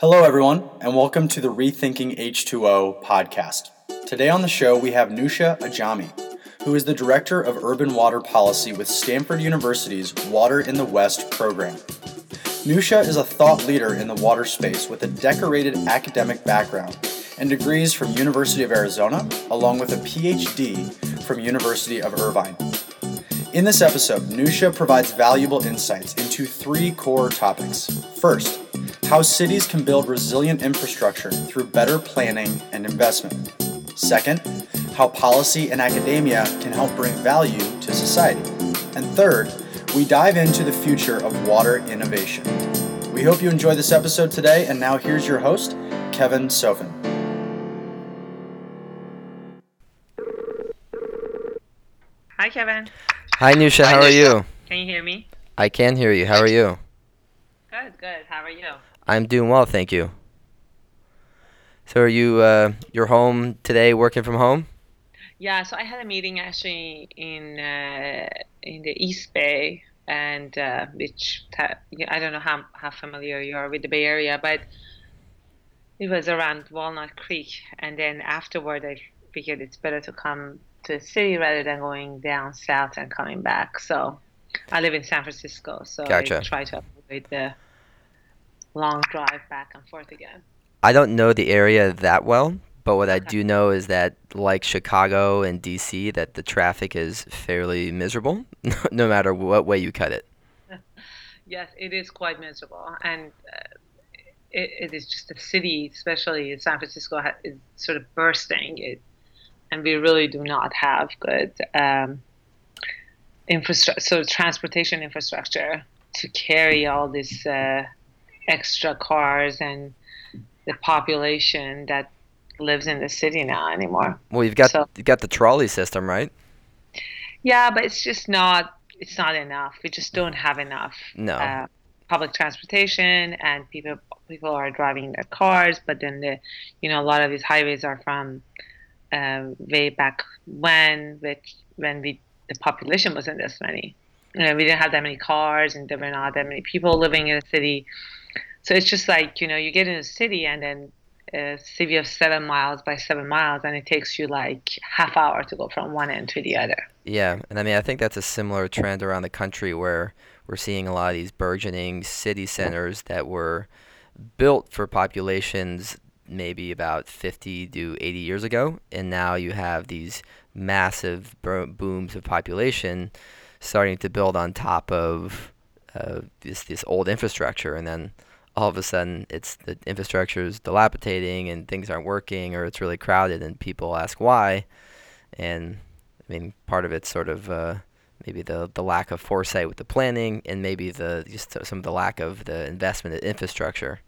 Hello, everyone, and welcome to the Rethinking H2O podcast. Today on the show, we have Newsha Ajami, who is the Director of Urban Water Policy with Stanford University's Water in the West program. Newsha is a thought leader in the water space with a decorated academic background and degrees from University of Arizona, along with a PhD from University of Irvine. In this episode, Newsha provides valuable insights into three core topics. First, how cities can build resilient infrastructure through better planning and investment. Second, how policy and academia can help bring value to society. And third, we dive into the future of water innovation. We hope you enjoy this episode today, and now here's your host, Kevin Sofin. Hi, Kevin. Hi, Newsha. How are you? Can you hear me? I can hear you. How are you? Good, good. How are you? I'm doing well, thank you. So, are you uh, you're home today, working from home? Yeah. So I had a meeting actually in uh, in the East Bay, and uh, which ta- I don't know how how familiar you are with the Bay Area, but it was around Walnut Creek, and then afterward I figured it's better to come to the city rather than going down south and coming back. So I live in San Francisco, so Gotcha. I try to avoid the long drive back and forth again. I don't know the area that well, but what I do know is that, like Chicago and DC, that the traffic is fairly miserable, no matter what way you cut it. Yes, it is quite miserable, and uh, it, it is just the city, especially in San Francisco, ha- is sort of bursting. It, and we really do not have good um, infrastructure, so transportation infrastructure to carry all this uh, extra cars and the population that lives in the city now anymore. Well, you've got So- you've got the trolley system, right? Yeah, but it's just not it's not enough. We just don't have enough No. uh, public transportation, and people people are driving their cars. But then the you know a lot of these highways are from uh, way back when, which when we the population wasn't this many. You know, we didn't have that many cars, and there were not that many people living in the city. So it's just like you know you get in a city and then a city of seven miles by seven miles, and it takes you like half hour to go from one end to the other. Yeah, and I mean I think that's a similar trend around the country where we're seeing a lot of these burgeoning city centers that were built for populations maybe about 50 to 80 years ago, and now you have these massive booms of population starting to build on top of uh, this this old infrastructure, and then all of a sudden it's the infrastructure is dilapidating and things aren't working, or it's really crowded, and people ask why, and I mean, part of it's sort of uh, maybe the the lack of foresight with the planning, and maybe the just some of the lack of the investment in infrastructure.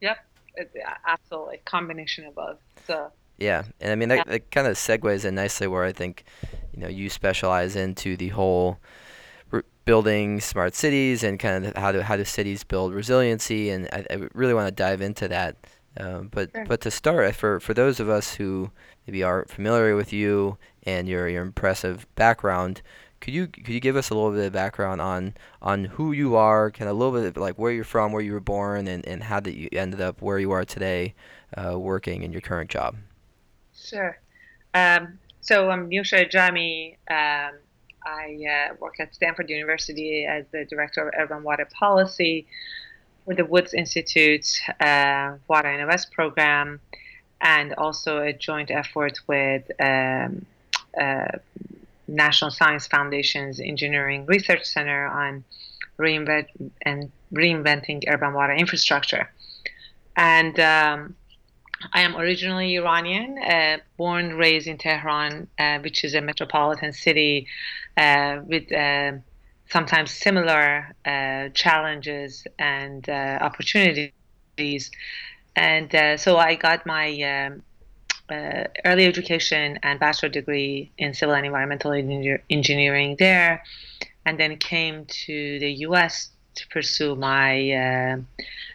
Yep, it, absolutely, combination of both. So Yeah, and I mean that, that kind of segues in nicely where I think, you know, you specialize into the whole building smart cities and kind of how do how do cities build resiliency, and I, I really want to dive into that. Um, but Sure. but to start, for for those of us who maybe aren't familiar with you and your your impressive background, could you could you give us a little bit of background on on who you are, kind of a little bit of like where you're from, where you were born, and, and how that you ended up where you are today, uh, working in your current job? Sure. Um, so I'm Newsha Ajami. Um, I uh, work at Stanford University as the director of urban water policy for the Woods Institute uh, Water in the program, and also a joint effort with um, uh, National Science Foundation's Engineering Research Center on reinvent and reinventing urban water infrastructure. And um, I am originally Iranian, uh, born, raised in Tehran, uh, which is a metropolitan city with uh, sometimes similar uh, challenges and uh, opportunities. And uh, so I got my um, uh, early education and bachelor degree in civil and environmental engineering there, and then came to the U.S. to pursue my uh,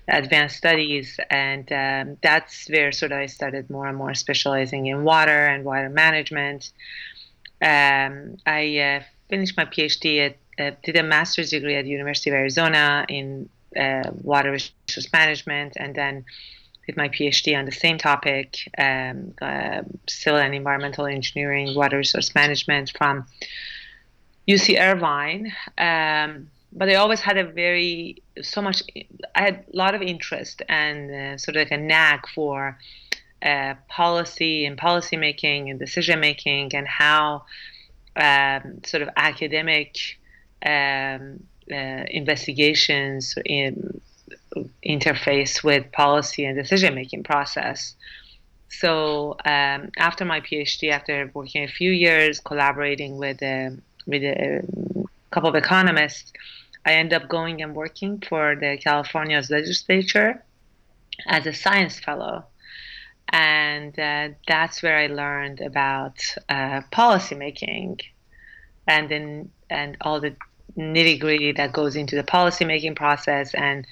advanced studies, and um, that's where sort of I started more and more specializing in water and water management. Um, I uh, finished my PhD at uh, did a master's degree at the University of Arizona in uh, water resource management, and then did my PhD on the same topic, um, uh, civil and environmental engineering, water resource management from UC Irvine. Um, but I always had a very so much. I had a lot of interest and uh, sort of like a knack for uh, policy and policymaking and decision making and how um, sort of academic um, uh, investigations in, interface with policy and decision making process. So um, after my PhD, after working a few years collaborating with uh, with a couple of economists, I end up going and working for the California's legislature as a science fellow. And uh, that's where I learned about uh, policymaking and then and all the nitty gritty that goes into the policymaking process and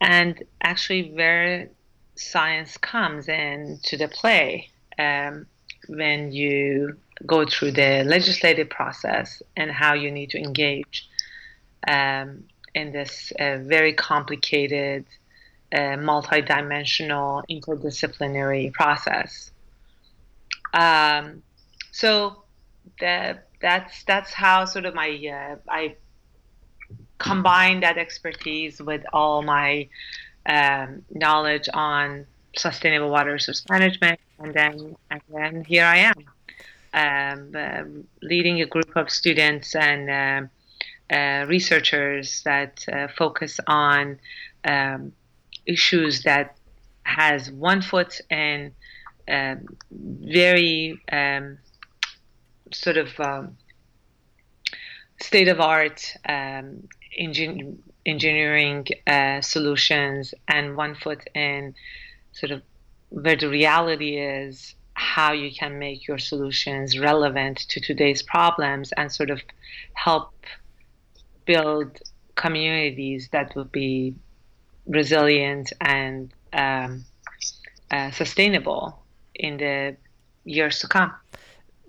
and actually where science comes in to the play um, when you go through the legislative process and how you need to engage um, in this uh, very complicated, uh, multidimensional, interdisciplinary process. Um, so that's that's how sort of my uh, I combine that expertise with all my um, knowledge on sustainable water resource management, and then and then here I am, um, uh, leading a group of students and uh, uh, researchers that uh, focus on um, issues that has one foot in um, very um, sort of um, state of art um, engin- engineering uh, solutions and one foot in sort of where the reality is how you can make your solutions relevant to today's problems and sort of help build communities that will be resilient and um, uh, sustainable in the years to come.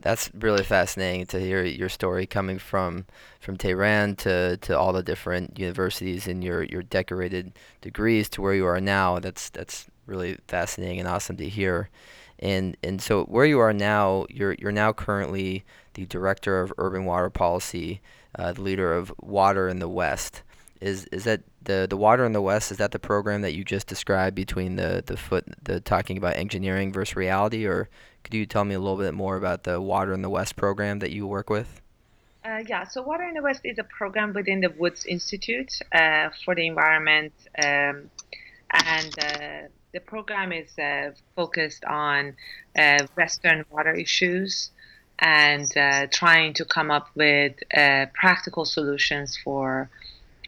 That's really fascinating to hear your story coming from from Tehran to, to all the different universities and your, your decorated degrees to where you are now. That's that's really fascinating and awesome to hear. And and so where you are now, you're you're now currently the director of urban water policy uh, the leader of Water in the West. Is is that the the Water in the West? Is that the program that you just described between the the foot the talking about engineering versus reality, or could you tell me a little bit more about the Water in the West program that you work with? Uh, yeah, so Water in the West is a program within the Woods Institute uh, for the Environment, um, and uh, the program is uh, focused on uh, Western water issues and uh, trying to come up with practical solutions for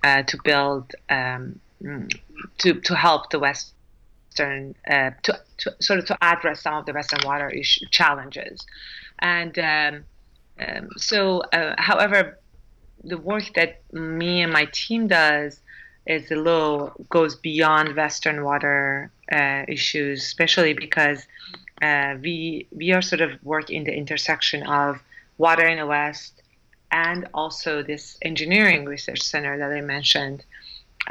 uh, to build um, to to help the Western uh, to, to sort of to address some of the Western water issue challenges, and um, um, so uh, however, the work that me and my team does is a little goes beyond Western water uh, issues, especially because uh, we we are sort of work in the intersection of water in the West and also this engineering research center that I mentioned,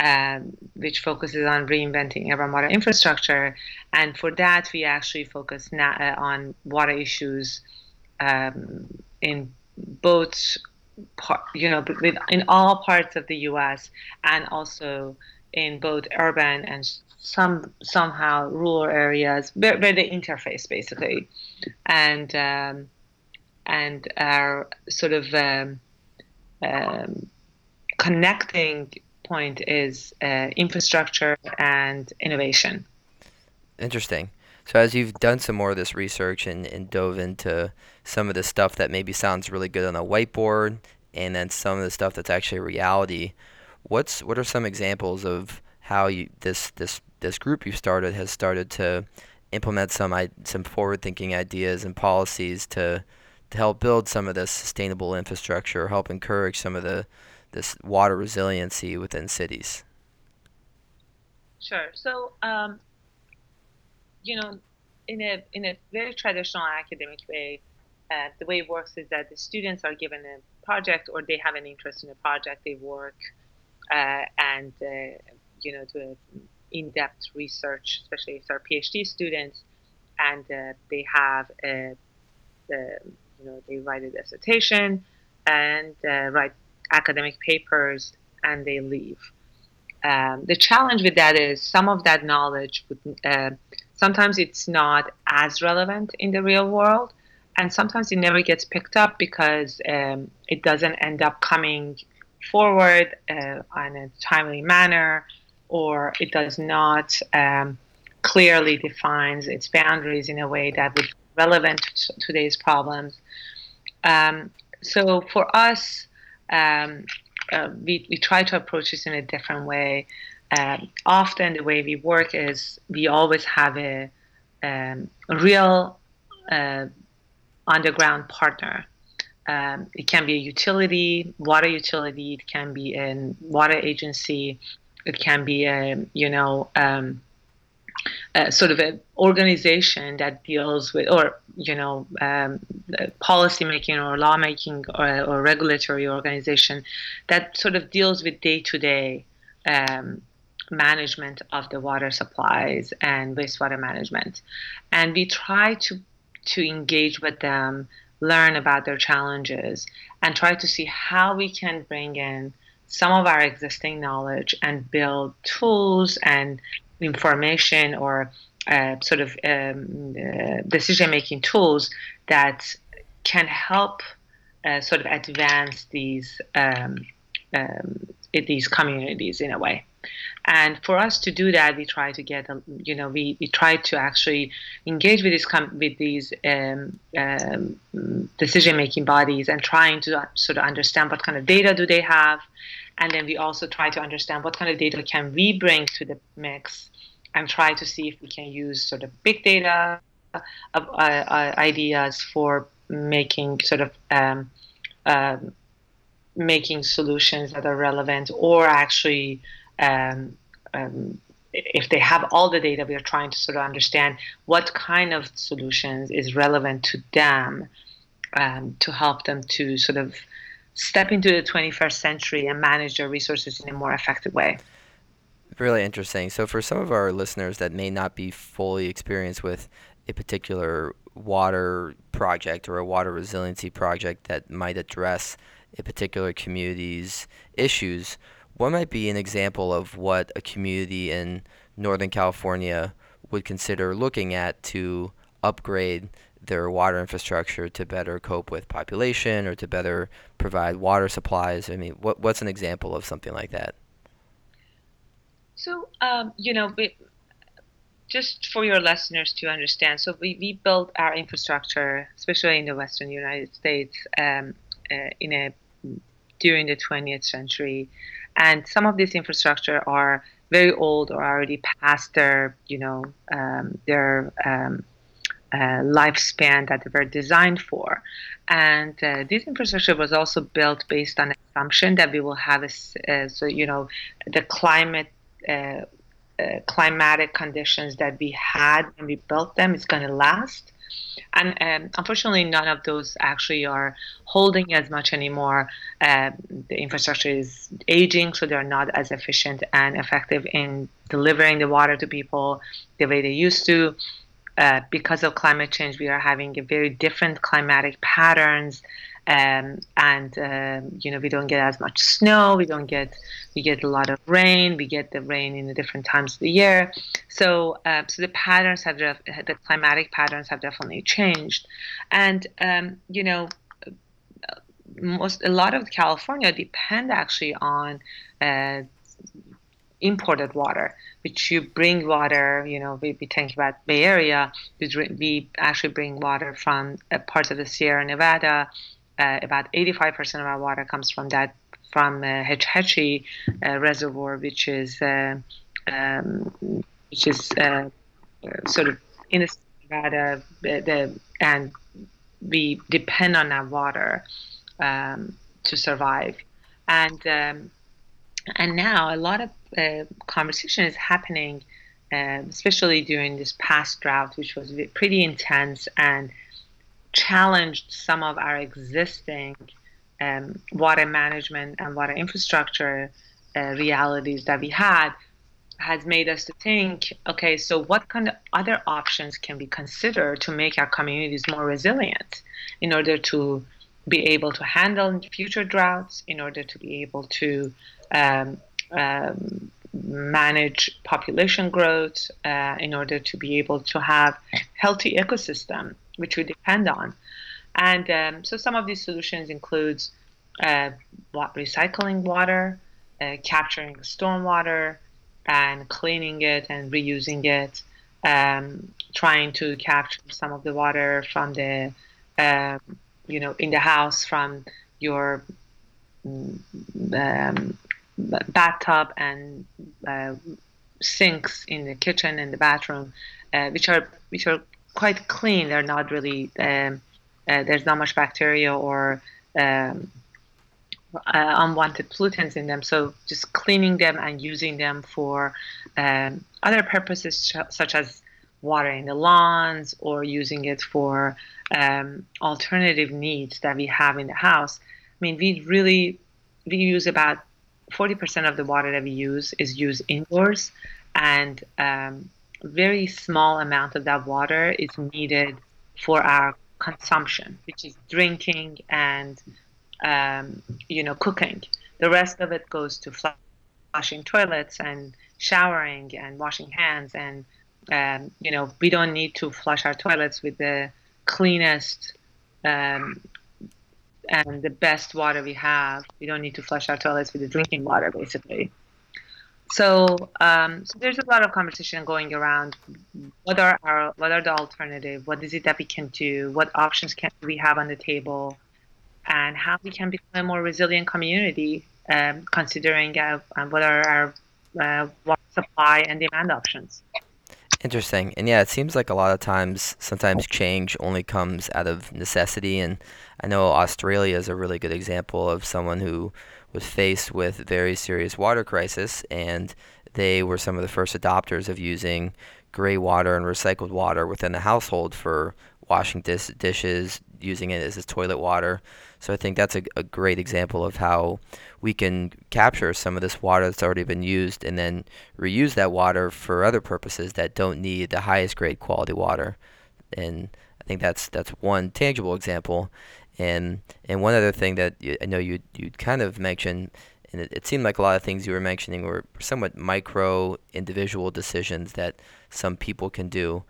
um, which focuses on reinventing urban water infrastructure. And for that, we actually focus na- uh, on water issues um, in both, par- you know, in all parts of the U.S. and also in both urban and some somehow rural areas where, where they interface basically, and um, and our sort of um, um, connecting point is uh, infrastructure and innovation. Interesting. So as you've done some more of this research and, and dove into some of the stuff that maybe sounds really good on a whiteboard, and then some of the stuff that's actually reality, what's what are some examples of how you this this this group you've started has started to implement some some forward thinking ideas and policies to to help build some of this sustainable infrastructure, help encourage some of the this water resiliency within cities. Sure. So, um, you know, in a in a very traditional academic way, uh, the way it works is that the students are given a project or they have an interest in a project, they work uh, and you know do in-depth research, especially if they're PhD students, and they have a, the you know they write a dissertation and write academic papers and they leave. Um, the challenge with that is some of that knowledge would, uh, sometimes it's not as relevant in the real world and sometimes it never gets picked up because um, it doesn't end up coming forward uh, in a timely manner or it does not um, clearly defines its boundaries in a way that would be relevant to today's problems um, so for us um, uh, we, we try to approach this in a different way. Um, often, the way we work is we always have a, um, real uh, underground partner. Um, it can be a utility, water utility. It can be a water agency. It can be a you know uh, sort of an organization that deals with, or you know, um, policy making or lawmaking or, or regulatory organization that sort of deals with day to day management of the water supplies and wastewater management, and we try to to engage with them, learn about their challenges, and try to see how we can bring in some of our existing knowledge and build tools and information or uh, sort of um, uh, decision making tools that can help uh, sort of advance these um, um, these communities in a way. And for us to do that, we try to get, you know, we, we try to actually engage with these com- with these um, um, decision-making bodies and trying to sort of understand what kind of data do they have, and then we also try to understand what kind of data can we bring to the mix and try to see if we can use sort of big data uh, uh, ideas for making sort of um, uh, making solutions that are relevant or actually um, um, if they have all the data we are trying to sort of understand what kind of solutions is relevant to them um, to help them to sort of step into the 21st century and manage their resources in a more effective way. Really interesting. So, for some of our listeners that may not be fully experienced with a particular water project or a water resiliency project that might address a particular community's issues, what might be an example of what a community in Northern California would consider looking at to upgrade their water infrastructure to better cope with population or to better provide water supplies? I mean, what, what's an example of something like that? So, um, you know, we, just for your listeners to understand, so we, we built our infrastructure, especially in the Western United States, um, uh, in a during the 20th century, and some of this infrastructure are very old or already past their, you know, um, their um, lifespan that they were designed for. And uh, this infrastructure was also built based on assumption that we will have a, uh, so you know the climate uh, uh, climatic conditions that we had when we built them is going to last. And um, unfortunately, none of those actually are holding as much anymore. Uh, the infrastructure is aging, so they're not as efficient and effective in delivering the water to people the way they used to. Uh, because of climate change, we are having very different climatic patterns um, and um, you know we don't get as much snow we don't get we get a lot of rain we get the rain in the different times of the year. So uh, so the patterns have the climatic patterns have definitely changed. And um, you know most a lot of California depend actually on uh, imported water, which you bring water, you know, we, we think about Bay Area, we, we actually bring water from uh, parts of the Sierra Nevada, uh, about 85% of our water comes from that from uh, Hetch Hetchy uh, reservoir, which is uh, um, which is uh, sort of in the Sierra Nevada, the, and we depend on that water um, to survive. And um, and now a lot of uh, conversation is happening, uh, especially during this past drought, which was pretty intense and challenged some of our existing um, water management and water infrastructure uh, realities that we had has made us to think okay so what kind of other options can we consider to make our communities more resilient in order to be able to handle future droughts in order to be able to um, um, manage population growth uh, in order to be able to have healthy ecosystem which we depend on. And um, so some of these solutions includes uh, recycling water uh, capturing stormwater and cleaning it and reusing it, um, trying to capture some of the water from the, uh, you know, in the house from your mm, um, bathtub and uh, sinks in the kitchen and the bathroom, uh, which are which are quite clean. They're not really um, uh, there's not much bacteria or um, uh, unwanted pollutants in them. So just cleaning them and using them for um, other purposes, such as watering the lawns or using it for um, alternative needs that we have in the house. I mean, we really we use about 40% of the water that we use is used indoors, and um, very small amount of that water is needed for our consumption, which is drinking and um, you know, cooking. The rest of it goes to flushing toilets and showering and washing hands. And, um, you know, we don't need to flush our toilets with the cleanest um, and the best water we have. We don't need to flush our toilets with the drinking water, basically. So, um, so there's a lot of conversation going around. What are our what are the alternative? What is it that we can do? What options can we have on the table? and how we can become a more resilient community, um, considering uh, what are our uh, supply and demand options. Interesting. And yeah, it seems like a lot of times, sometimes change only comes out of necessity. And I know Australia is a really good example of someone who was faced with very serious water crisis, and they were some of the first adopters of using gray water and recycled water within the household for washing dis- dishes, using it as toilet water. So I think that's a, a great example of how we can capture some of this water that's already been used and then reuse that water for other purposes that don't need the highest grade quality water. And I think that's that's one tangible example. And and one other thing that you, I know you you kind of mentioned, and it, it seemed like a lot of things you were mentioning were somewhat micro individual decisions that some people can do.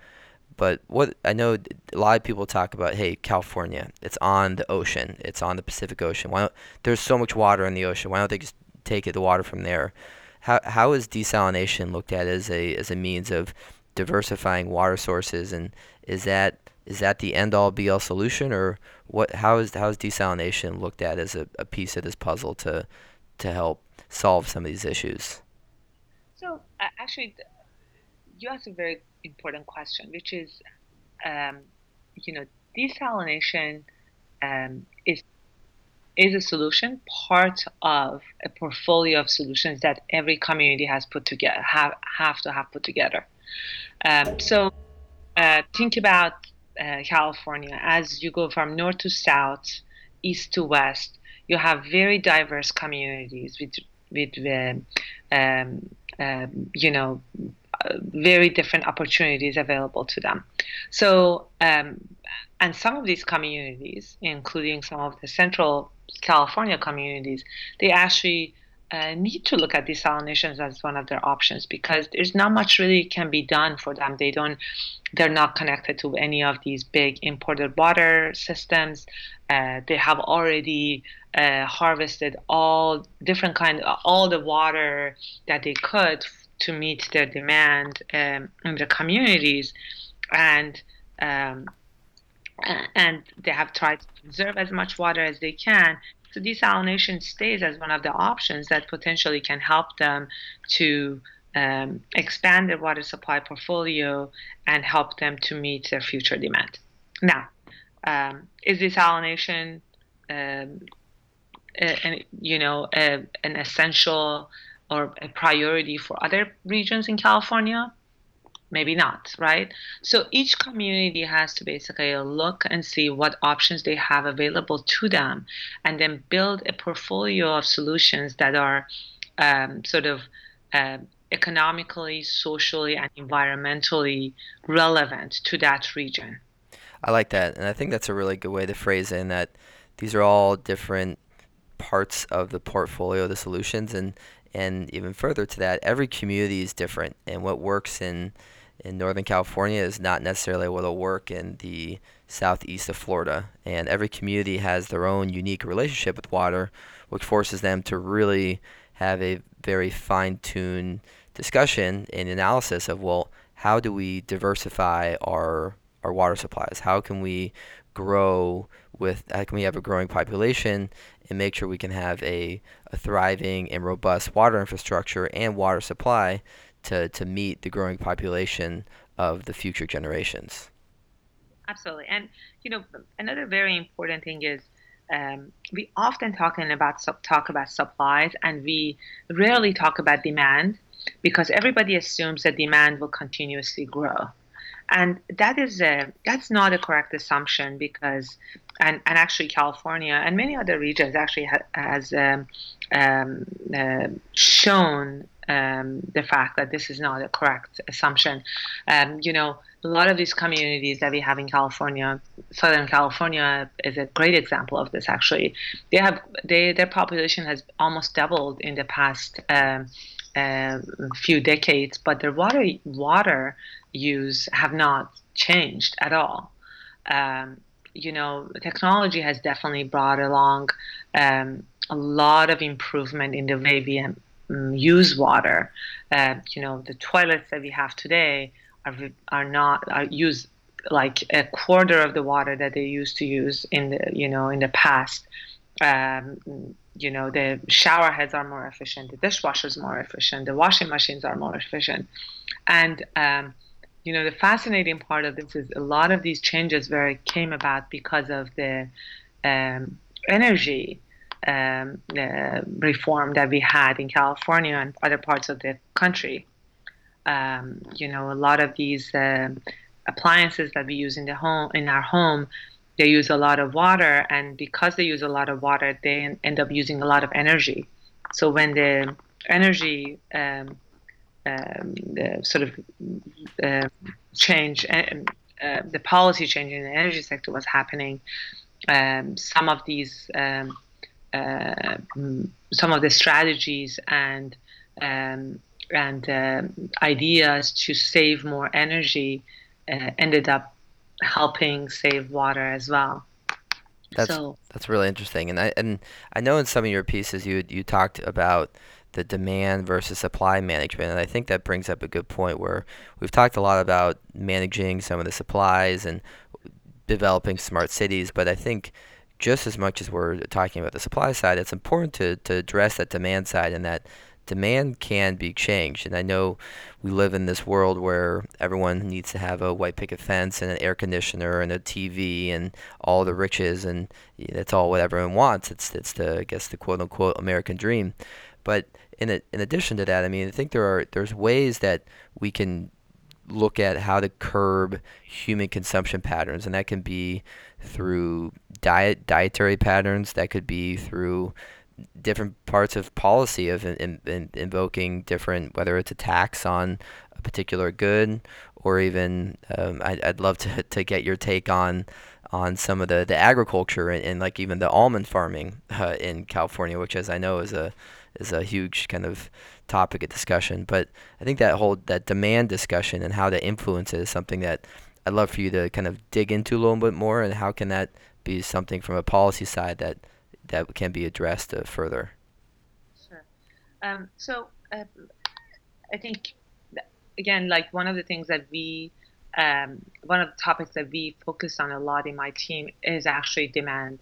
But what I know, a lot of people talk about, hey, California, it's on the ocean, it's on the Pacific Ocean. Why don't, there's so much water in the ocean. Why don't they just take it, the water from there? How how is desalination looked at as a as a means of diversifying water sources, and is that is that the end all be all solution, or what? How is how is desalination looked at as a, a piece of this puzzle to to help solve some of these issues? So actually, you asked a very important question, which is, um, you know, desalination um, is is a solution, part of a portfolio of solutions that every community has put together, have have to have put together. Um, so uh, think about uh, California as you go from north to south, east to west. You have very diverse communities with with uh, um, um, you know very different opportunities available to them. So, um, and some of these communities, including some of the Central California communities, they actually uh, need to look at desalinations as one of their options because there's not much really can be done for them. They don't, they're not connected to any of these big imported water systems. Uh, they have already uh, harvested all different kind, all the water that they could to meet their demand um, in the communities, and um, and they have tried to conserve as much water as they can. So desalination stays as one of the options that potentially can help them to um, expand their water supply portfolio and help them to meet their future demand. Now, um, is desalination, um, a, you know, a, an essential or a priority for other regions in California? Maybe not, right? So each community has to basically look and see what options they have available to them and then build a portfolio of solutions that are um, sort of uh, economically, socially, and environmentally relevant to that region. I like that, and I think that's a really good way to phrase it. In that these are all different parts of the portfolio, the solutions, and and even further to that, every community is different, and what works in in Northern California is not necessarily what will work in the southeast of Florida. And every community has their own unique relationship with water, which forces them to really have a very fine-tuned discussion and analysis of well, how do we diversify our our water supplies? How can we grow with how can we have a growing population and make sure we can have a, a thriving and robust water infrastructure and water supply to, to meet the growing population of the future generations. Absolutely. And, you know, another very important thing is um, we often talking about talk about supplies and we rarely talk about demand because everybody assumes that demand will continuously grow and that is a that's not a correct assumption because and, and actually California and many other regions actually ha, has um, um, uh, shown um, the fact that this is not a correct assumption. Um, you know, a lot of these communities that we have in California, Southern California is a great example of this. Actually, they have they their population has almost doubled in the past um, uh, few decades, but their water water use have not changed at all. Um, you know, technology has definitely brought along um, a lot of improvement in the way we um, use water. Uh, you know, the toilets that we have today are are not are used like a quarter of the water that they used to use in the you know in the past. Um, you know, the shower heads are more efficient, the dishwashers more efficient, the washing machines are more efficient, and um, you know, the fascinating part of this is a lot of these changes where came about because of the um, energy um, uh, reform that we had in California and other parts of the country. Um, you know, a lot of these uh, appliances that we use in the home, in our home, they use a lot of water, and because they use a lot of water, they end up using a lot of energy. So when the energy um, um, the sort of uh, change, uh, uh, the policy change in the energy sector was happening, um, some of these, um, uh, some of the strategies and um, and uh, ideas to save more energy uh, ended up helping save water as well. That's so, that's really interesting, and I and I know in some of your pieces you you talked about the demand versus supply management. And I think that brings up a good point where we've talked a lot about managing some of the supplies and developing smart cities, but I think just as much as we're talking about the supply side, it's important to, to address that demand side and that demand can be changed. And I know we live in this world where everyone needs to have a white picket fence and an air conditioner and a TV and all the riches, and that's all what everyone wants. It's it's the I guess the quote unquote American dream. But in a, in addition to that, I mean, I think there are there's ways that we can look at how to curb human consumption patterns, and that can be through diet dietary patterns. That could be through different parts of policy of in, in, invoking different whether it's a tax on a particular good or even um, I, would love to, to get your take on on some of the, the agriculture and, and like even the almond farming uh, in California, which as I know is a is a huge kind of topic of discussion. But I think that whole that demand discussion and how that influences is something that I'd love for you to kind of dig into a little bit more. And how can that be something from a policy side that that can be addressed uh, further? Sure. Um, so uh, I think again, like one of the things that we um, one of the topics that we focus on a lot in my team is actually demand,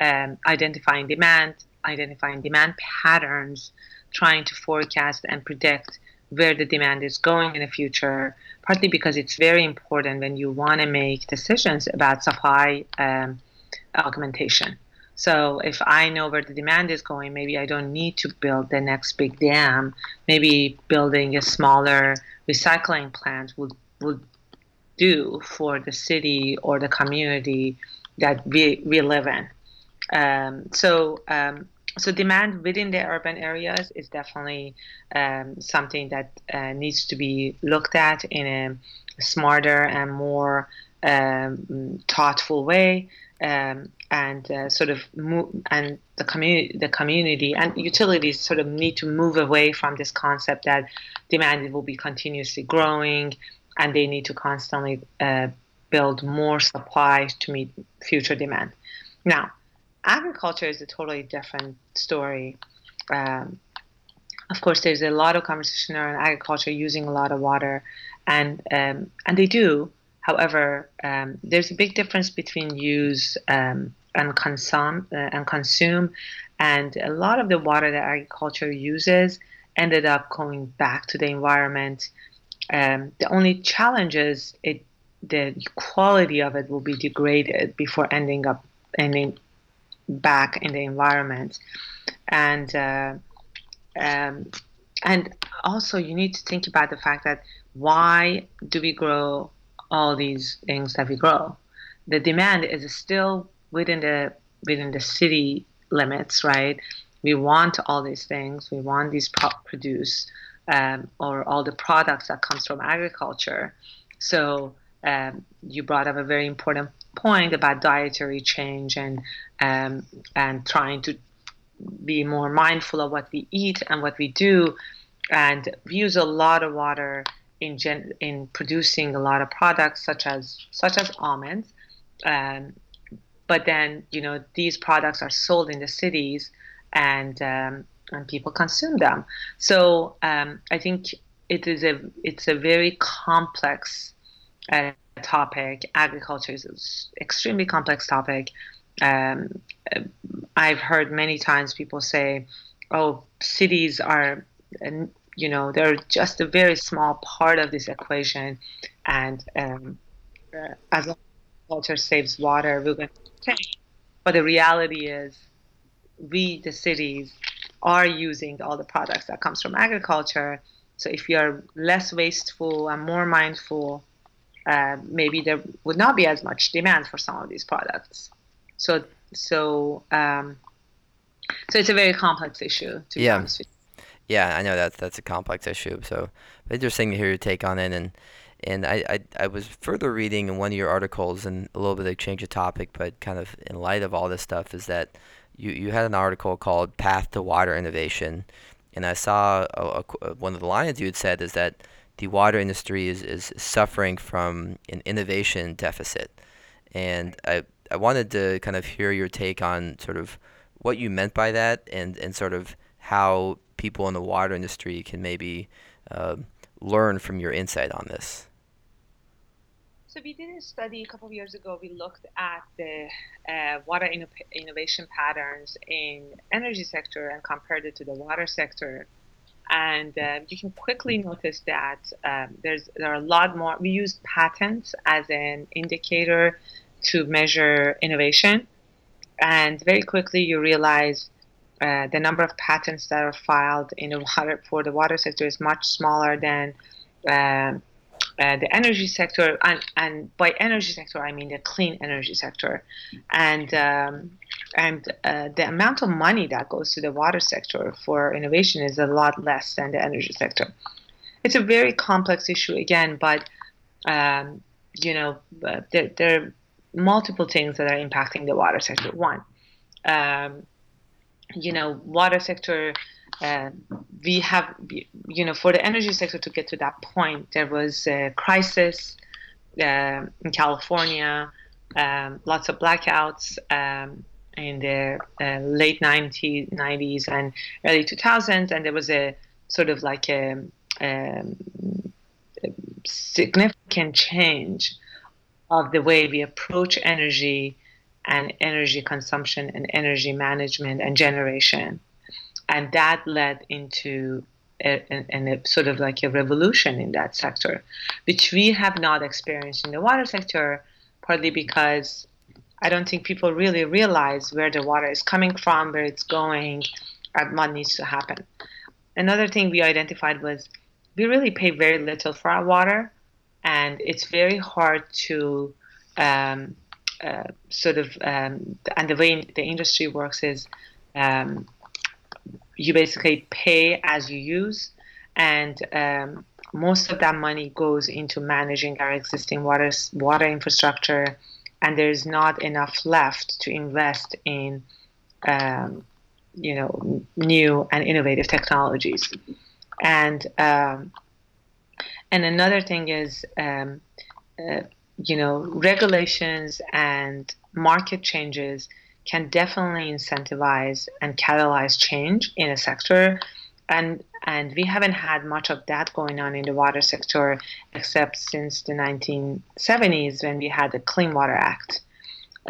um, identifying demand, identifying demand patterns, trying to forecast and predict where the demand is going in the future, partly because it's very important when you want to make decisions about supply um, augmentation. So if I know where the demand is going, maybe I don't need to build the next big dam. Maybe building a smaller recycling plant would would do for the city or the community that we, we live in. Um, so um, so demand within the urban areas is definitely um, something that uh, needs to be looked at in a smarter and more um, thoughtful way um, and uh, sort of and the community the community and utilities sort of need to move away from this concept that demand will be continuously growing and they need to constantly uh, build more supply to meet future demand. Now agriculture is a totally different story um, of course there's a lot of conversation around agriculture using a lot of water and um, and they do However, um, there's a big difference between use um, and consume uh, and consume, and a lot of the water that agriculture uses ended up going back to the environment. Um, the only challenge is it the quality of it will be degraded before ending up ending back in the environment, and uh, um, and also you need to think about the fact that why do we grow all these things that we grow. The demand is still within the within the city limits, right? We want all these things. We want these pro- produce um, or all the products that comes from agriculture. So um, you brought up a very important point about dietary change and um, and trying to be more mindful of what we eat and what we do. And we use a lot of water in gen- in producing a lot of products such as such as almonds. Um, but then you know these products are sold in the cities and um, and people consume them. So um, I think it is a it's a very complex uh, topic. Agriculture is an extremely complex topic. Um, I've heard many times people say, "Oh, cities are you know they're just a very small part of this equation and um, as long as culture saves water we're going to but the reality is we the cities are using all the products that comes from agriculture so if you are less wasteful and more mindful uh, maybe there would not be as much demand for some of these products so so um, so it's a very complex issue to yeah. be honest with. Yeah, I know that's that's a complex issue. So interesting to hear your take on it. And and I, I, I was further reading in one of your articles, and a little bit of change of topic, but kind of in light of all this stuff, is that you, you had an article called "Path to Water Innovation," and I saw a, a, one of the lines you had said is that the water industry is, is suffering from an innovation deficit, and I I wanted to kind of hear your take on sort of what you meant by that, and and sort of how people in the water industry can maybe uh, learn from your insight on this? So we did a study a couple of years ago. We looked at the uh, water innovation patterns in energy sector and compared it to the water sector. And uh, you can quickly notice that um, there's there are a lot more. We use patents as an indicator to measure innovation, and very quickly you realize uh, the number of patents that are filed in the water for the water sector is much smaller than uh, uh, the energy sector, and, and by energy sector I mean the clean energy sector, and um, and uh, the amount of money that goes to the water sector for innovation is a lot less than the energy sector. It's a very complex issue again, but um, you know there, there, are multiple things that are impacting the water sector. One. Um, you know, water sector, uh, we have, you know, for the energy sector to get to that point, there was a crisis uh, in California, um, lots of blackouts um, in the uh, late 90s, 90s and early 2000s, and there was a sort of like a, um, a significant change of the way we approach energy and energy consumption and energy management and generation. And that led into a, a, a, sort of like a revolution in that sector, which we have not experienced in the water sector, partly because I don't think people really realize where the water is coming from, where it's going, and what needs to happen. Another thing we identified was we really pay very little for our water, and it's very hard to um, uh, sort of um, and the way the industry works is um, you basically pay as you use, and um, most of that money goes into managing our existing water water infrastructure, and there's not enough left to invest in, um, you know, new and innovative technologies, and um, and another thing is, um, uh, you know, regulations and market changes can definitely incentivize and catalyze change in a sector and and we haven't had much of that going on in the water sector except since the 1970s when we had the Clean Water Act.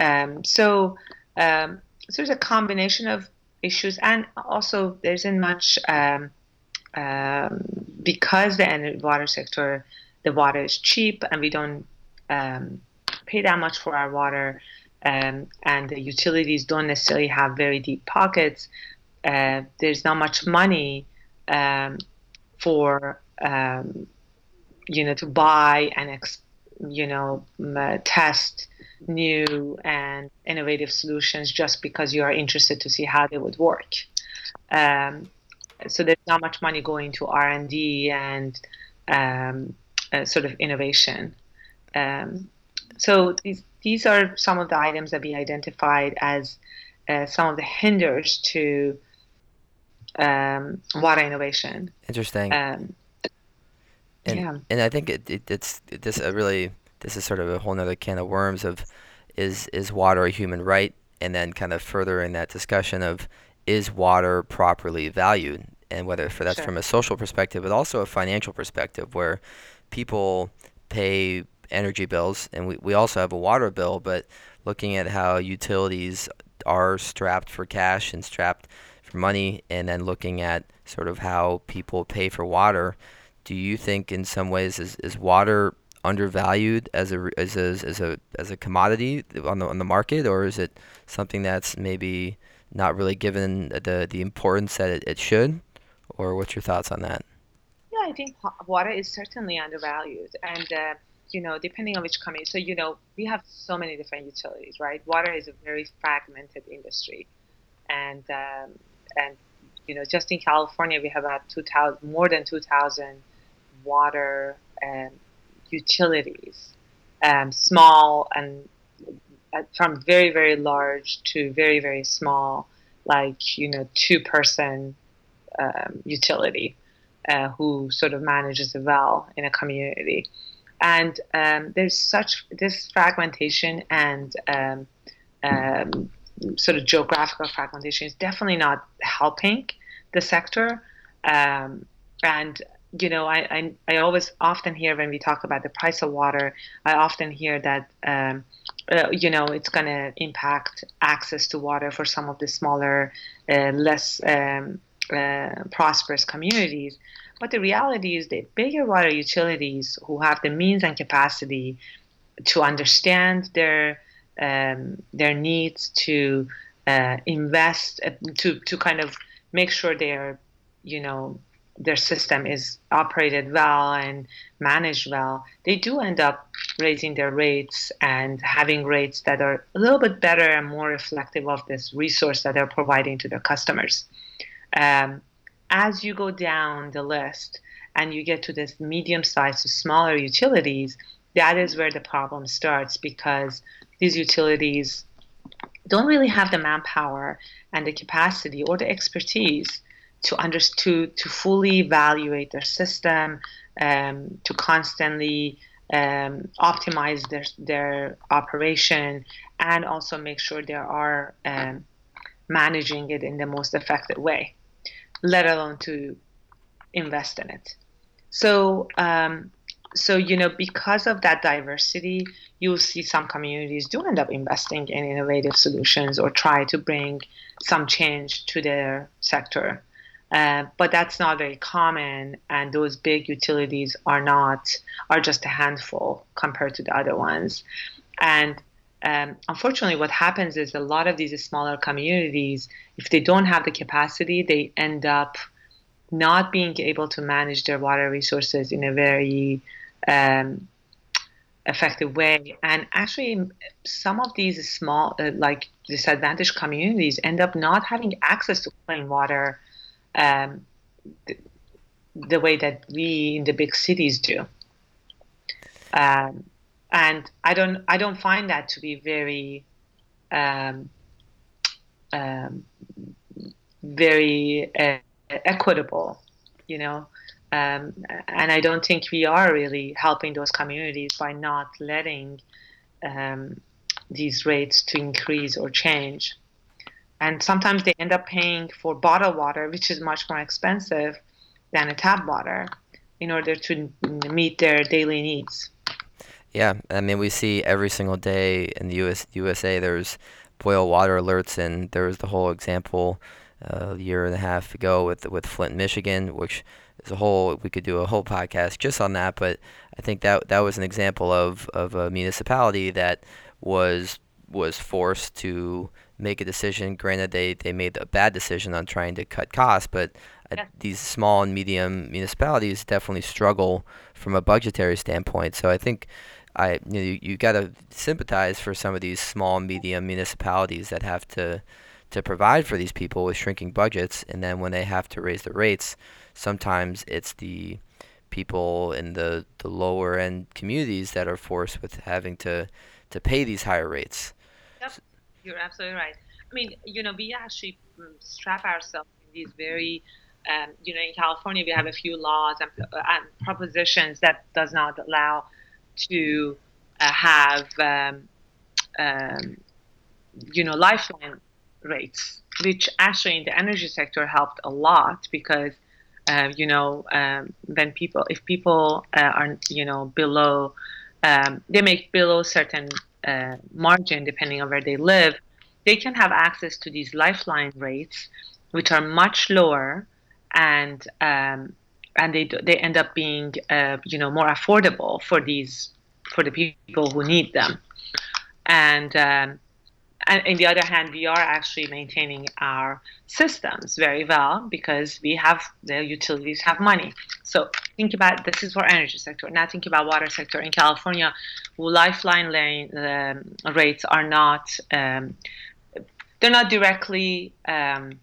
Um, so, um, so there's a combination of issues, and also there isn't much um, um because the water sector, the water is cheap, and we don't um, pay that much for our water um, and the utilities don't necessarily have very deep pockets, uh, there's not much money um, for um, you know to buy and ex- you know uh, test new and innovative solutions just because you are interested to see how they would work. Um, so there's not much money going to R and D and um, uh, sort of innovation. Um, so these these are some of the items that we identified as uh, some of the hinders to um, water innovation. Interesting. Um, and, yeah. and I think it, it, it's this uh, really this is sort of a whole other can of worms of is is water a human right, and then kind of further in that discussion of is water properly valued, and whether for that's sure. from a social perspective, but also a financial perspective, where people pay energy bills, and we, we also have a water bill, but looking at how utilities are strapped for cash and strapped for money, and then looking at sort of how people pay for water, do you think in some ways is, is water undervalued as a as a as a as a commodity on the on the market, or is it something that's maybe not really given the the importance that it, it should? Or what's your thoughts on that? Yeah, I think water is certainly undervalued, and uh, you know, depending on which company. So, you know, we have so many different utilities, right? Water is a very fragmented industry, and um, and you know, just in California, we have about two thousand, more than two thousand water um, utilities, um, small and uh, from very very large to very very small, like you know, two person um, utility. Uh, who sort of manages a well in a community and um, there's such this fragmentation and um, um, sort of geographical fragmentation is definitely not helping the sector. Um, and you know, I, I, I always often hear when we talk about the price of water, I often hear that um, uh, you know it's going to impact access to water for some of the smaller, uh, less um, uh, prosperous communities. But the reality is that bigger water utilities who have the means and capacity to understand their um, their needs to uh, invest uh, to to kind of make sure their you know their system is operated well and managed well, they do end up raising their rates and having rates that are a little bit better and more reflective of this resource that they're providing to their customers. Um, as you go down the list and you get to this medium sized to smaller utilities, that is where the problem starts because these utilities don't really have the manpower and the capacity or the expertise to to, to fully evaluate their system, um, to constantly um, optimize their, their operation, and also make sure they are um, managing it in the most effective way let alone to invest in it. So, um, so you know, because of that diversity, you'll see some communities do end up investing in innovative solutions or try to bring some change to their sector. Uh, but that's not very common, and those big utilities are not are just a handful compared to the other ones. And um, unfortunately, what happens is a lot of these smaller communities, if they don't have the capacity, they end up not being able to manage their water resources in a very um, effective way. And actually, some of these small, uh, like disadvantaged communities, end up not having access to clean water um, the, the, way that we in the big cities do. Um, and I don't I don't find that to be very um, um, very uh, equitable, you know. Um, and I don't think we are really helping those communities by not letting um, these rates to increase or change. And sometimes they end up paying for bottled water, which is much more expensive than a tap water, in order to meet their daily needs. Yeah, I mean, we see every single day in the US, USA there's boil water alerts, and there was the whole example uh, a year and a half ago with with Flint, Michigan, which is a whole. We could do a whole podcast just on that, but I think that that was an example of of a municipality that was was forced to make a decision. Granted, they they made a bad decision on trying to cut costs, but yeah. these small and medium municipalities definitely struggle from a budgetary standpoint. So I think I you know, you, you got to sympathize for some of these small medium municipalities that have to to provide for these people with shrinking budgets, and then when they have to raise the rates, sometimes it's the people in the, the lower end communities that are forced with having to to pay these higher rates. Yep, you're absolutely right. I mean, you know, we actually mm, strap ourselves in these very um, you know, in California, we have a few laws and, and propositions that does not allow to uh, have um, um, you know lifeline rates, which actually in the energy sector helped a lot because uh, you know um, when people if people uh, are you know below um, they make below certain uh, margin depending on where they live, they can have access to these lifeline rates, which are much lower and um, and they they end up being uh, you know more affordable for these for the people who need them. And um, and on the other hand we are actually maintaining our systems very well because we have the utilities have money. So think about this is for energy sector. Now think about water sector. In california lifeline lane um, rates are not um, they're not directly um,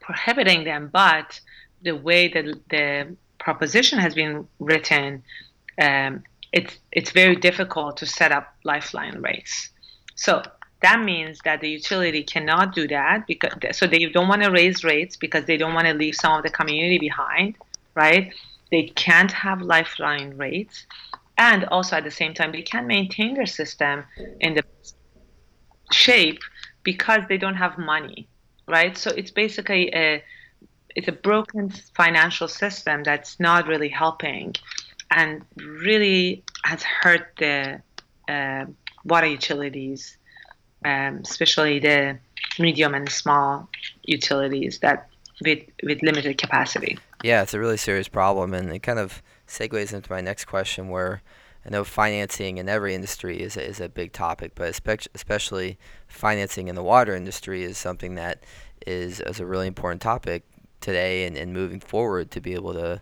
prohibiting them, but the way that the proposition has been written, um, it's it's very difficult to set up lifeline rates. So that means that the utility cannot do that because so they don't want to raise rates because they don't want to leave some of the community behind, right? They can't have lifeline rates, and also at the same time they can't maintain their system in the shape because they don't have money right? So it's basically a it's a broken financial system that's not really helping, and really has hurt the uh, water utilities, um, especially the medium and small utilities that with with limited capacity. Yeah, it's a really serious problem, and it kind of segues into my next question, where I know financing in every industry is a, is a big topic, but especially financing in the water industry is something that is, is a really important topic today and, and moving forward to be able to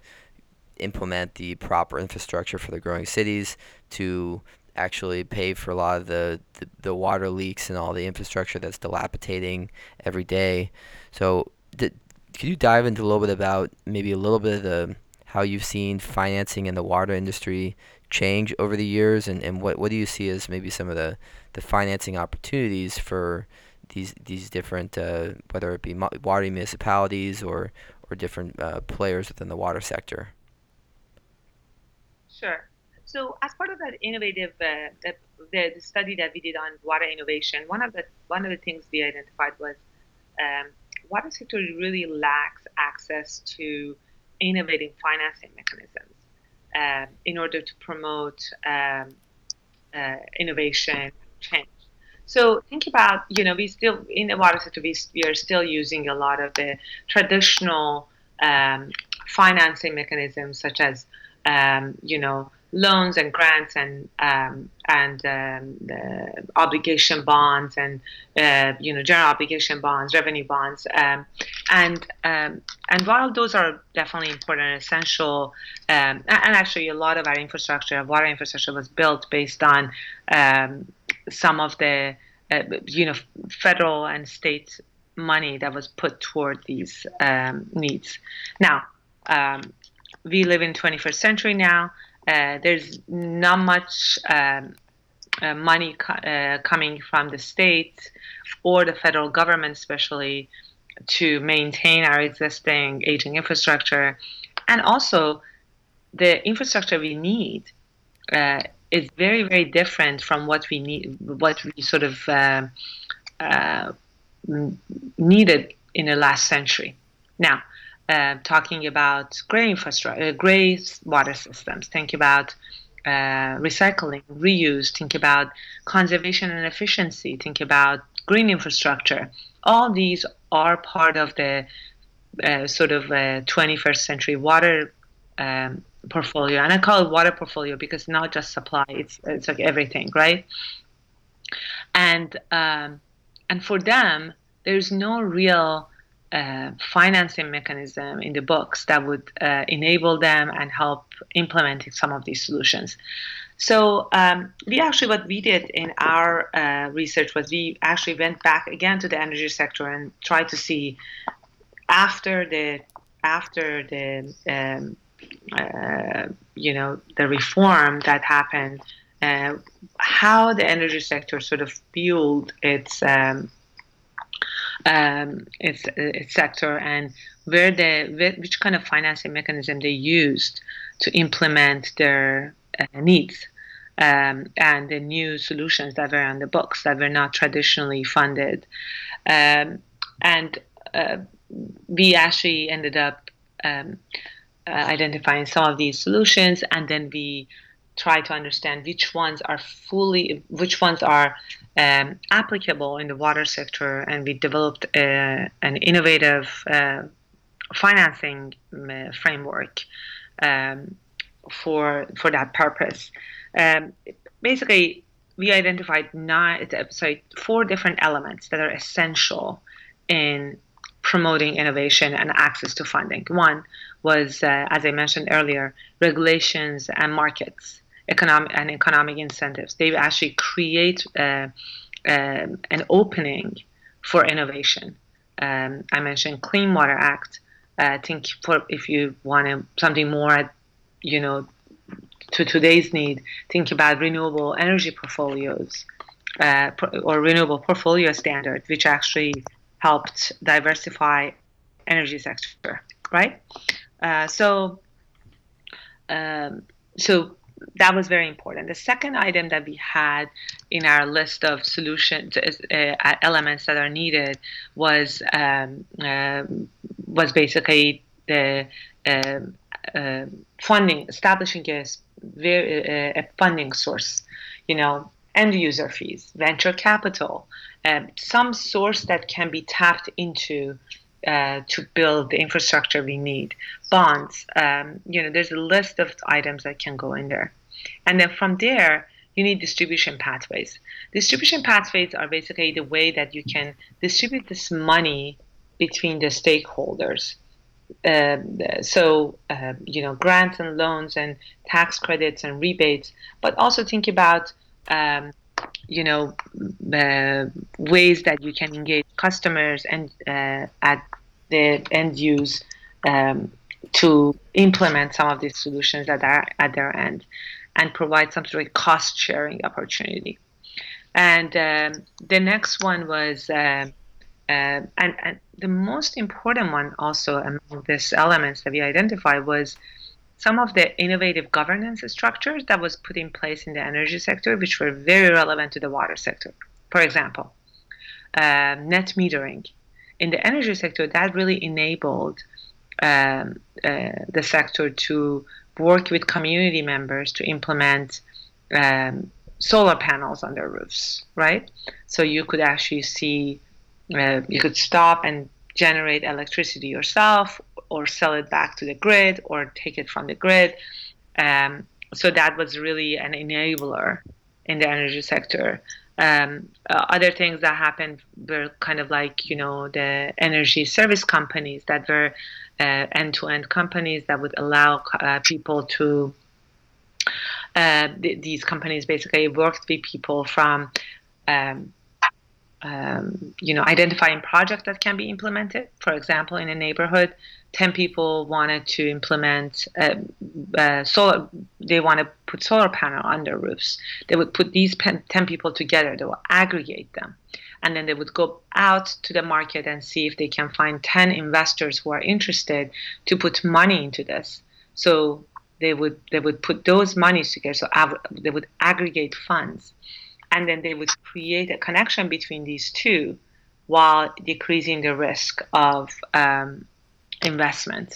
implement the proper infrastructure for the growing cities to actually pay for a lot of the, the, the water leaks and all the infrastructure that's dilapidating every day. So, did, could you dive into a little bit about maybe a little bit of the how you've seen financing in the water industry change over the years, and, and what, what do you see as maybe some of the, the financing opportunities for these these different, uh, whether it be water municipalities or or different uh, players within the water sector? Sure. So, as part of that innovative uh, the, the, study that we did on water innovation, one of the one of the things we identified was um, water sector really lacks access to innovating financing mechanisms uh, in order to promote um, uh, innovation change. So think about, you know, we still in the water sector, we, we are still using a lot of the traditional um, financing mechanisms, such as, um, you know, loans and grants and um, and um, the obligation bonds and uh, you know general obligation bonds, revenue bonds, um, and um, and while those are definitely important and essential, um, and actually a lot of our infrastructure, water infrastructure, was built based on um, some of the uh, you know federal and state money that was put toward these um, needs. Now, um, we live in 21st century now. Uh, there's not much um, uh, money co- uh, coming from the state or the federal government, especially to maintain our existing aging infrastructure, and also the infrastructure we need uh, is very, very different from what we need, what we sort of uh, uh, needed in the last century. Now, uh, talking about gray infrastructure, uh, gray water systems. Think about uh, recycling, reuse. Think about conservation and efficiency. Think about green infrastructure. All these are part of the uh, sort of 21st uh, century water um, portfolio, and I call it water portfolio because not just supply; it's it's like everything, right? And um, and for them, there's no real uh, financing mechanism in the books that would uh, enable them and help implementing some of these solutions. So um, we actually, what we did in our uh, research was we actually went back again to the energy sector and tried to see after the after the um, uh, you know the reform that happened, uh, how the energy sector sort of fueled its um, um, its, its sector and where the which kind of financing mechanism they used to implement their uh, needs um, and the new solutions that were on the books that were not traditionally funded. Um, and uh, we actually ended up um, identifying some of these solutions and then we try to understand which ones are fully which ones are um, applicable in the water sector, and we developed uh, an innovative uh, financing uh, framework um, for for that purpose. Um, basically, we identified nine, sorry, four different elements that are essential in promoting innovation and access to funding. One was, uh, as I mentioned earlier, regulations and markets economic and economic incentives. They actually create uh, uh, an opening for innovation. Um, I mentioned Clean Water Act. I think for if you want something more, you know, to today's need, think about renewable energy portfolios uh, or renewable portfolio standard, which actually helped diversify energy sector, right? Uh, so, um, so that was very important. The second item that we had in our list of solutions uh, elements that are needed was um, uh, was basically the uh, uh funding, establishing a, uh, a, funding source. You know, end user fees, venture capital, some source that can be tapped into uh, to build the infrastructure we need. Bonds, um, you know, there's a list of items that can go in there. And then from there, you need distribution pathways. Distribution pathways are basically the way that you can distribute this money between the stakeholders. Uh, so, uh, you know, grants and loans and tax credits and rebates, but also think about um, you know uh, ways that you can engage customers and uh, at the end use um, to implement some of these solutions that are at their end and provide some sort of cost sharing opportunity. And um, the next one was uh, uh, and, and the most important one also among these elements that we identified was some of the innovative governance structures that was put in place in the energy sector, which were very relevant to the water sector. For example, uh, net metering. In the energy sector, that really enabled um, uh, the sector to work with community members to implement um, solar panels on their roofs, right? So you could actually see, uh, you could stop and generate electricity yourself or sell it back to the grid or take it from the grid. Um, so that was really an enabler in the energy sector. Um, uh, other things that happened were kind of like you know the energy service companies that were uh, end-to-end companies that would allow uh, people to uh, th- these companies basically worked with people from um, um, you know, identifying projects that can be implemented. For example, in a neighborhood, 10 people wanted to implement uh, uh, solar, they want to put solar panel on their roofs. They would put these 10 people together, they will aggregate them. And then they would go out to the market and see if they can find 10 investors who are interested to put money into this. So they would they would put those monies together. So they would aggregate funds and then they would create a connection between these two while decreasing the risk of um, investment.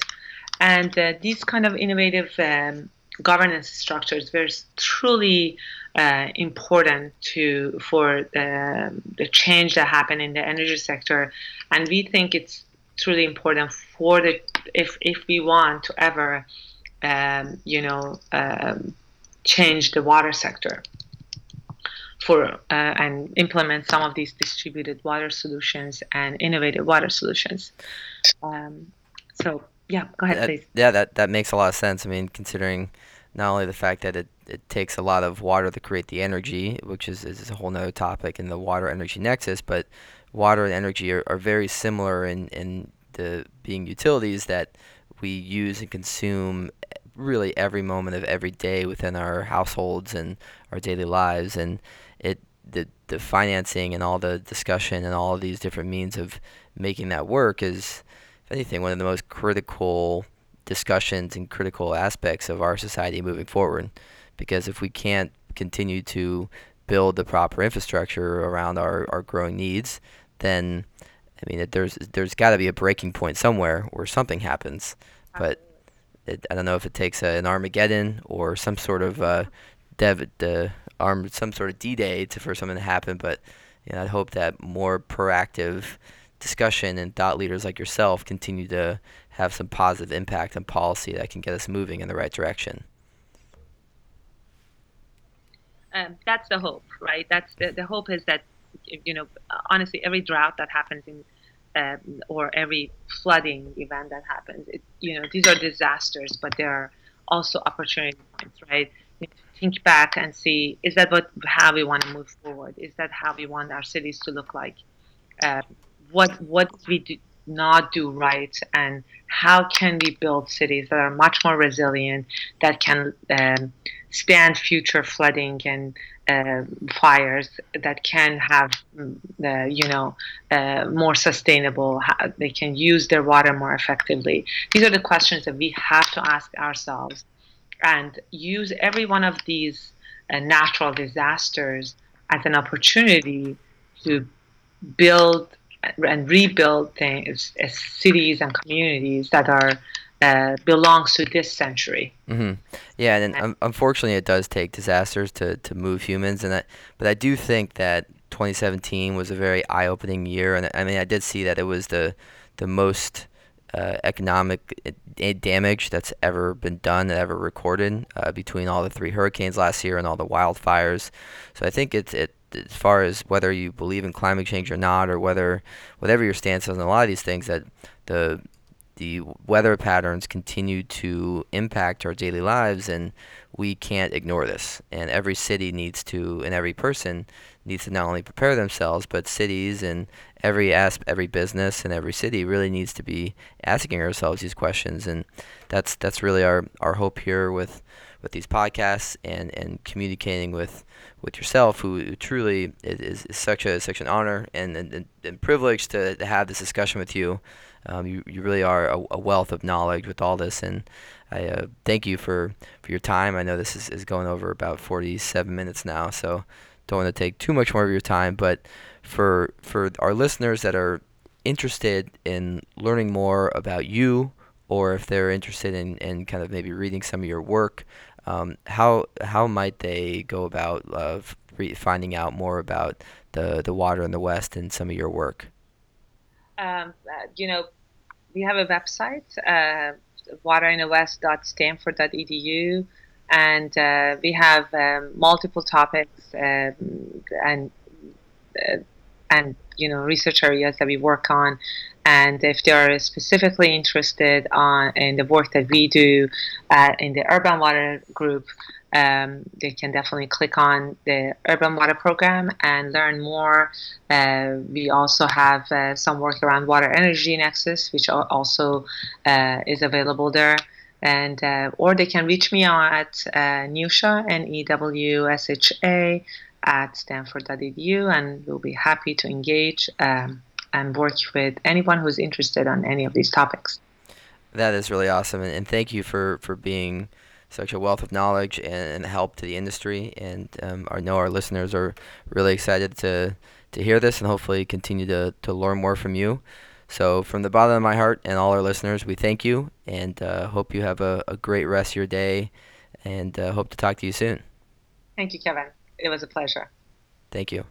And uh, these kind of innovative um, governance structures were truly uh, important to for the, the change that happened in the energy sector, and we think it's truly important for the if if we want to ever, um, you know, um, change the water sector for uh, and implement some of these distributed water solutions and innovative water solutions. Um, so yeah, go ahead, that, please. Yeah, that that makes a lot of sense. I mean, considering not only the fact that it, it takes a lot of water to create the energy, which is, is a whole nother topic in the water energy nexus, but water and energy are, are very similar in, in the being utilities that we use and consume really every moment of every day within our households and our daily lives. And it the the financing and all the discussion and all of these different means of making that work is, if anything, one of the most critical discussions and critical aspects of our society moving forward. Because if we can't continue to build the proper infrastructure around our, our growing needs, then I mean, it, there's there's got to be a breaking point somewhere where something happens. But it, I don't know if it takes a, an Armageddon or some sort of uh, dev, uh, armed some sort of D-Day to, for something to happen. But you know, I hope that more proactive discussion and thought leaders like yourself continue to have some positive impact on policy that can get us moving in the right direction. Um, that's the hope, right? That's the, the hope is that, you know, honestly, every drought that happens in, um, or every flooding event that happens, it, you know, these are disasters, but they are also opportunity points, right? Think back and see is that what how we want to move forward? Is that how we want our cities to look like? Uh, what what we do not do right, and how can we build cities that are much more resilient, that can um, stand future flooding and uh, fires, that can have uh, you know uh, more sustainable. They can use their water more effectively. These are the questions that we have to ask ourselves and use every one of these uh, natural disasters as an opportunity to build and rebuild things, uh, cities and communities that are uh, belongs to this century. Mm-hmm. Yeah, and, and unfortunately, it does take disasters to, to move humans, and that, but I do think that 2017 was a very eye-opening year, and I mean, I did see that it was the the most uh, economic uh, damage that's ever been done, ever recorded uh, between all the three hurricanes last year and all the wildfires. So I think it's it as far as whether you believe in climate change or not, or whether whatever your stance is on a lot of these things, that the the weather patterns continue to impact our daily lives, and we can't ignore this. And every city needs to, and every person needs to not only prepare themselves, but cities and every asp- every business and every city really needs to be asking ourselves these questions. And that's that's really our, our hope here with with these podcasts and, and communicating with with yourself, who truly is, is such a such an honor and and, and privilege to, to have this discussion with you. Um, you, you really are a, a, wealth of knowledge with all this, and I uh, thank you for, for your time. I know this is, is going over about 47 minutes now, so don't want to take too much more of your time, but for for our listeners that are interested in learning more about you, or if they're interested in, in kind of maybe reading some of your work, um, how how might they go about uh, re- finding out more about the the water in the West and some of your work? Um, uh, you know, we have a website, uh, waterinthewest.stanford.edu and uh, we have um, multiple topics um, and uh, and you know research areas that we work on and if they are specifically interested on in the work that we do uh, in the urban water group um, they can definitely click on the Urban Water Program and learn more. Uh, we also have uh, some work around water energy nexus, which also uh, is available there. And uh, or they can reach me at uh, Newsha N E W S H A at stanford.edu, and we'll be happy to engage um, and work with anyone who's interested on any of these topics. That is really awesome, and, and thank you for for being such a wealth of knowledge and, and help to the industry. And um, I know our listeners are really excited to to hear this and hopefully continue to to learn more from you. So, from the bottom of my heart and all our listeners, we thank you and uh, hope you have a, a, great rest of your day and uh, hope to talk to you soon. Thank you, Kevin. It was a pleasure. Thank you.